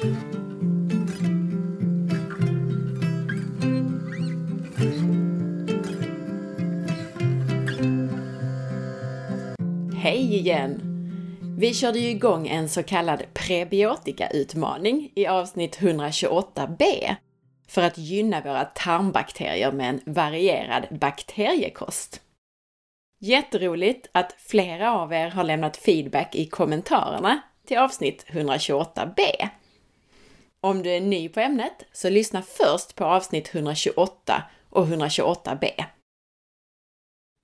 Hej igen! Vi körde ju igång en så kallad prebiotikautmaning i avsnitt 128b för att gynna våra tarmbakterier med en varierad bakteriekost. Jätteroligt att flera av er har lämnat feedback i kommentarerna till avsnitt 128b. Om du är ny på ämnet så lyssna först på avsnitt 128 och 128b.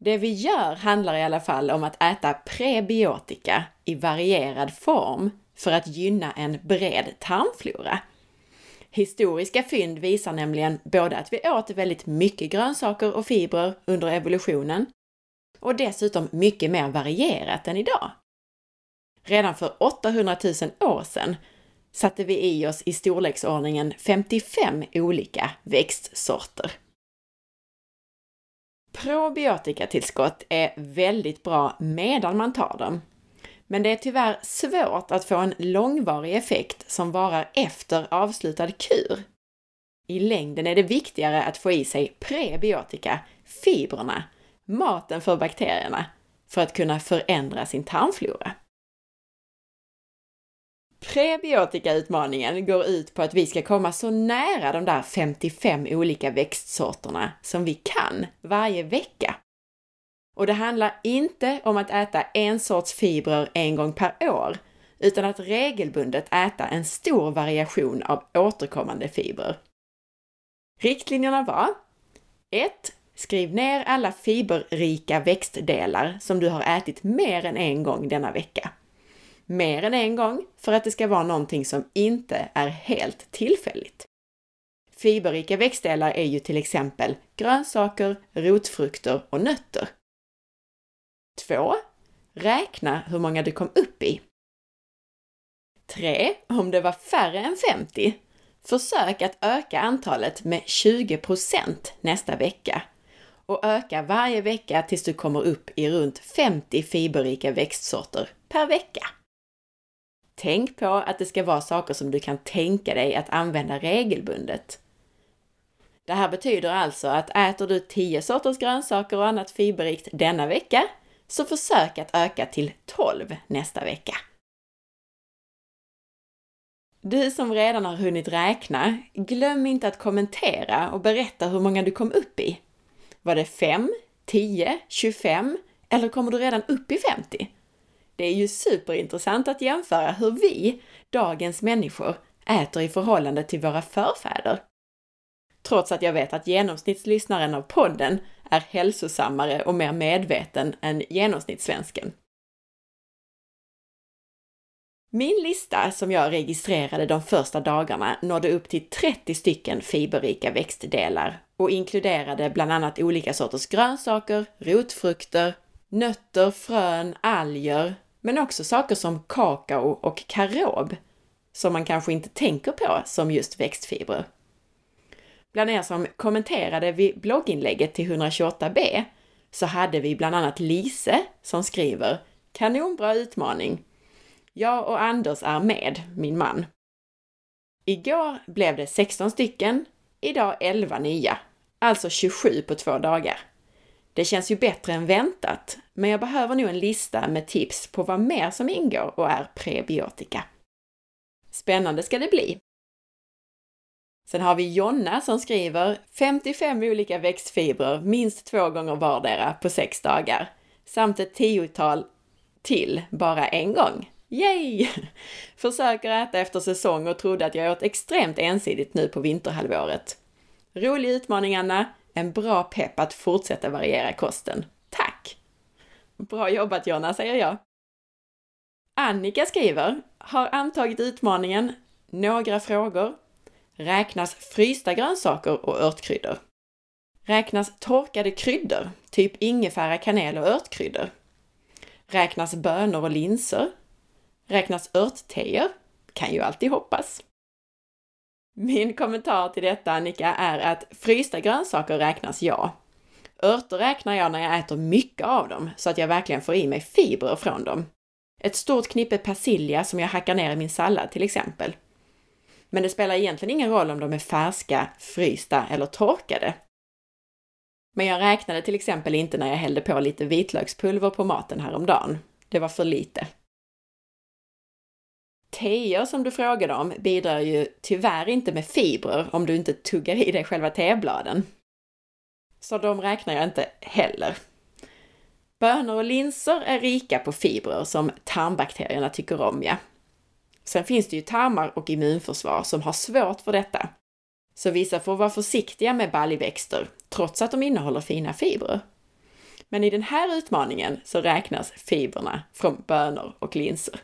Det vi gör handlar i alla fall om att äta prebiotika i varierad form för att gynna en bred tarmflora. Historiska fynd visar nämligen både att vi åt väldigt mycket grönsaker och fibrer under evolutionen och dessutom mycket mer varierat än idag. Redan för 800 000 år sedan satte vi i oss i storleksordningen 55 olika växtsorter. Probiotikatillskott är väldigt bra medan man tar dem. Men det är tyvärr svårt att få en långvarig effekt som varar efter avslutad kur. I längden är det viktigare att få i sig prebiotika, fibrerna, maten för bakterierna, för att kunna förändra sin tarmflora. Prebiotikautmaningen går ut på att vi ska komma så nära de där 55 olika växtsorterna som vi kan varje vecka. Och det handlar inte om att äta en sorts fibrer en gång per år, utan att regelbundet äta en stor variation av återkommande fibrer. Riktlinjerna var 1. Skriv ner alla fiberrika växtdelar som du har ätit mer än en gång denna vecka mer än en gång för att det ska vara någonting som inte är helt tillfälligt. Fiberrika växtdelar är ju till exempel grönsaker, rotfrukter och nötter. 2. Räkna hur många du kom upp i. 3. Om det var färre än 50, försök att öka antalet med 20% nästa vecka och öka varje vecka tills du kommer upp i runt 50 fiberrika växtsorter per vecka. Tänk på att det ska vara saker som du kan tänka dig att använda regelbundet. Det här betyder alltså att äter du 10 sorters grönsaker och annat fiberrikt denna vecka, så försök att öka till 12 nästa vecka. Du som redan har hunnit räkna, glöm inte att kommentera och berätta hur många du kom upp i. Var det 5, 10, 25 eller kommer du redan upp i 50? Det är ju superintressant att jämföra hur vi, dagens människor, äter i förhållande till våra förfäder. Trots att jag vet att genomsnittslyssnaren av podden är hälsosammare och mer medveten än genomsnittssvensken. Min lista som jag registrerade de första dagarna nådde upp till 30 stycken fiberrika växtdelar och inkluderade bland annat olika sorters grönsaker, rotfrukter, nötter, frön, alger, men också saker som kakao och karob, som man kanske inte tänker på som just växtfibrer. Bland er som kommenterade vid blogginlägget till 128b så hade vi bland annat Lise som skriver Kanonbra utmaning! Jag och Anders är med, min man. Igår blev det 16 stycken, idag 11 nya, alltså 27 på två dagar. Det känns ju bättre än väntat, men jag behöver nog en lista med tips på vad mer som ingår och är prebiotika. Spännande ska det bli! Sen har vi Jonna som skriver 55 olika växtfibrer minst två gånger vardera på sex dagar samt ett tiotal till bara en gång. Yay! Försöker äta efter säsong och trodde att jag åt extremt ensidigt nu på vinterhalvåret. Rolig utmaning Anna! En bra pepp att fortsätta variera kosten. Tack! Bra jobbat Jonna, säger jag. Annika skriver, har antagit utmaningen Några frågor. Räknas frysta grönsaker och örtkryddor? Räknas torkade kryddor, typ ingefära, kanel och örtkryddor? Räknas bönor och linser? Räknas örtteer? Kan ju alltid hoppas. Min kommentar till detta Annika är att frysta grönsaker räknas ja. Örter räknar jag när jag äter mycket av dem så att jag verkligen får i mig fibrer från dem. Ett stort knippe persilja som jag hackar ner i min sallad till exempel. Men det spelar egentligen ingen roll om de är färska, frysta eller torkade. Men jag räknade till exempel inte när jag hällde på lite vitlökspulver på maten häromdagen. Det var för lite. Teer som du frågade om bidrar ju tyvärr inte med fibrer om du inte tuggar i dig själva tebladen. Så de räknar jag inte heller. Bönor och linser är rika på fibrer som tarmbakterierna tycker om, ja. Sen finns det ju tarmar och immunförsvar som har svårt för detta. Så vissa får vara försiktiga med baljväxter, trots att de innehåller fina fibrer. Men i den här utmaningen så räknas fibrerna från bönor och linser.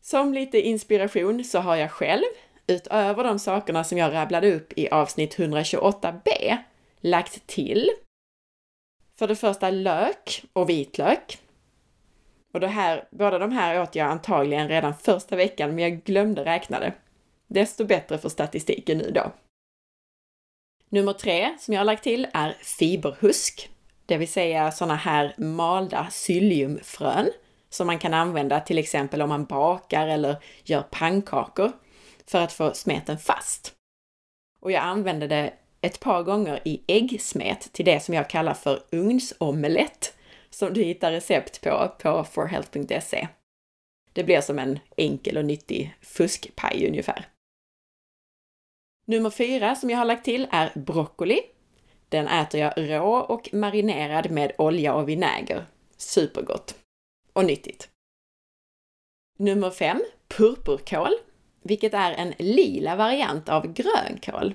Som lite inspiration så har jag själv, utöver de sakerna som jag rabblade upp i avsnitt 128b, lagt till för det första lök och vitlök. Och det här, båda de här åt jag antagligen redan första veckan, men jag glömde räkna det. Desto bättre för statistiken nu då. Nummer tre som jag har lagt till är fiberhusk, det vill säga sådana här malda psylliumfrön som man kan använda till exempel om man bakar eller gör pannkakor för att få smeten fast. Och jag använde det ett par gånger i äggsmet till det som jag kallar för ugnsomelett som du hittar recept på på forhealth.se. Det blir som en enkel och nyttig fuskpaj ungefär. Nummer fyra som jag har lagt till är broccoli. Den äter jag rå och marinerad med olja och vinäger. Supergott! Och nyttigt. Nummer fem, purpurkål, vilket är en lila variant av grönkål.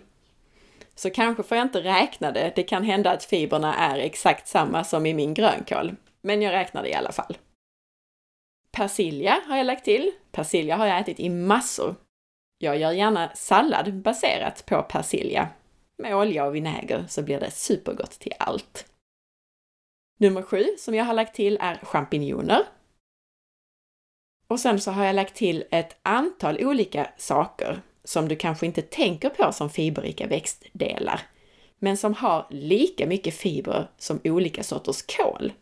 Så kanske får jag inte räkna det. Det kan hända att fibrerna är exakt samma som i min grönkål, men jag räknar det i alla fall. Persilja har jag lagt till. Persilja har jag ätit i massor. Jag gör gärna sallad baserat på persilja. Med olja och vinäger så blir det supergott till allt. Nummer sju som jag har lagt till är champinjoner. Och sen så har jag lagt till ett antal olika saker som du kanske inte tänker på som fiberrika växtdelar, men som har lika mycket fibrer som olika sorters kål,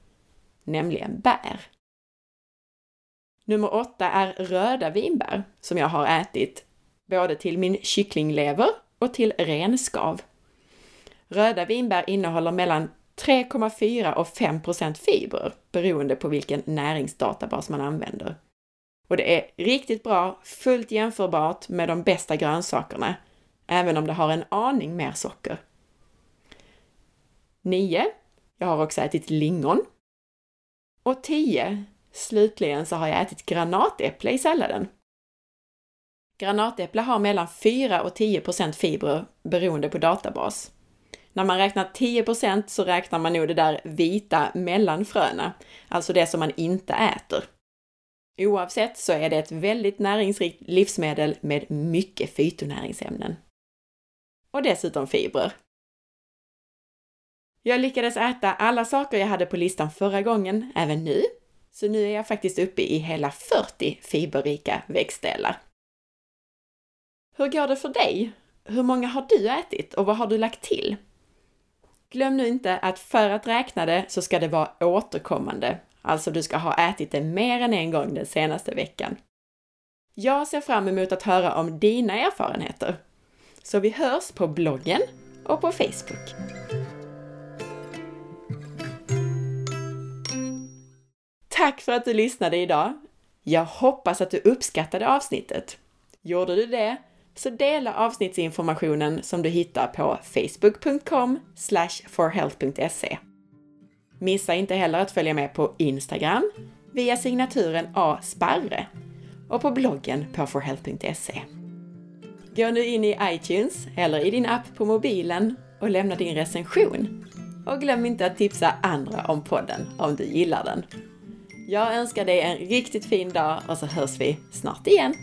nämligen bär. Nummer åtta är röda vinbär som jag har ätit både till min kycklinglever och till renskav. Röda vinbär innehåller mellan 3,4 och 5% fibrer beroende på vilken näringsdatabas man använder. Och det är riktigt bra, fullt jämförbart med de bästa grönsakerna, även om det har en aning mer socker. 9. Jag har också ätit lingon. Och 10. Slutligen så har jag ätit granatäpple i salladen. Granatäpple har mellan 4 och 10% fibrer beroende på databas. När man räknar 10% så räknar man nog det där vita mellan fröna, alltså det som man inte äter. Oavsett så är det ett väldigt näringsrikt livsmedel med mycket fytonäringsämnen. Och dessutom fibrer. Jag lyckades äta alla saker jag hade på listan förra gången, även nu. Så nu är jag faktiskt uppe i hela 40 fiberrika växtdelar. Hur går det för dig? Hur många har du ätit och vad har du lagt till? Glöm nu inte att för att räkna det så ska det vara återkommande Alltså du ska ha ätit det mer än en gång den senaste veckan. Jag ser fram emot att höra om dina erfarenheter. Så vi hörs på bloggen och på Facebook. Tack för att du lyssnade idag! Jag hoppas att du uppskattade avsnittet. Gjorde du det, så dela avsnittsinformationen som du hittar på facebook.com forhealth.se. Missa inte heller att följa med på Instagram via signaturen asparre och på bloggen på forhealth.se. Gå nu in i iTunes eller i din app på mobilen och lämna din recension. Och glöm inte att tipsa andra om podden om du gillar den. Jag önskar dig en riktigt fin dag och så hörs vi snart igen.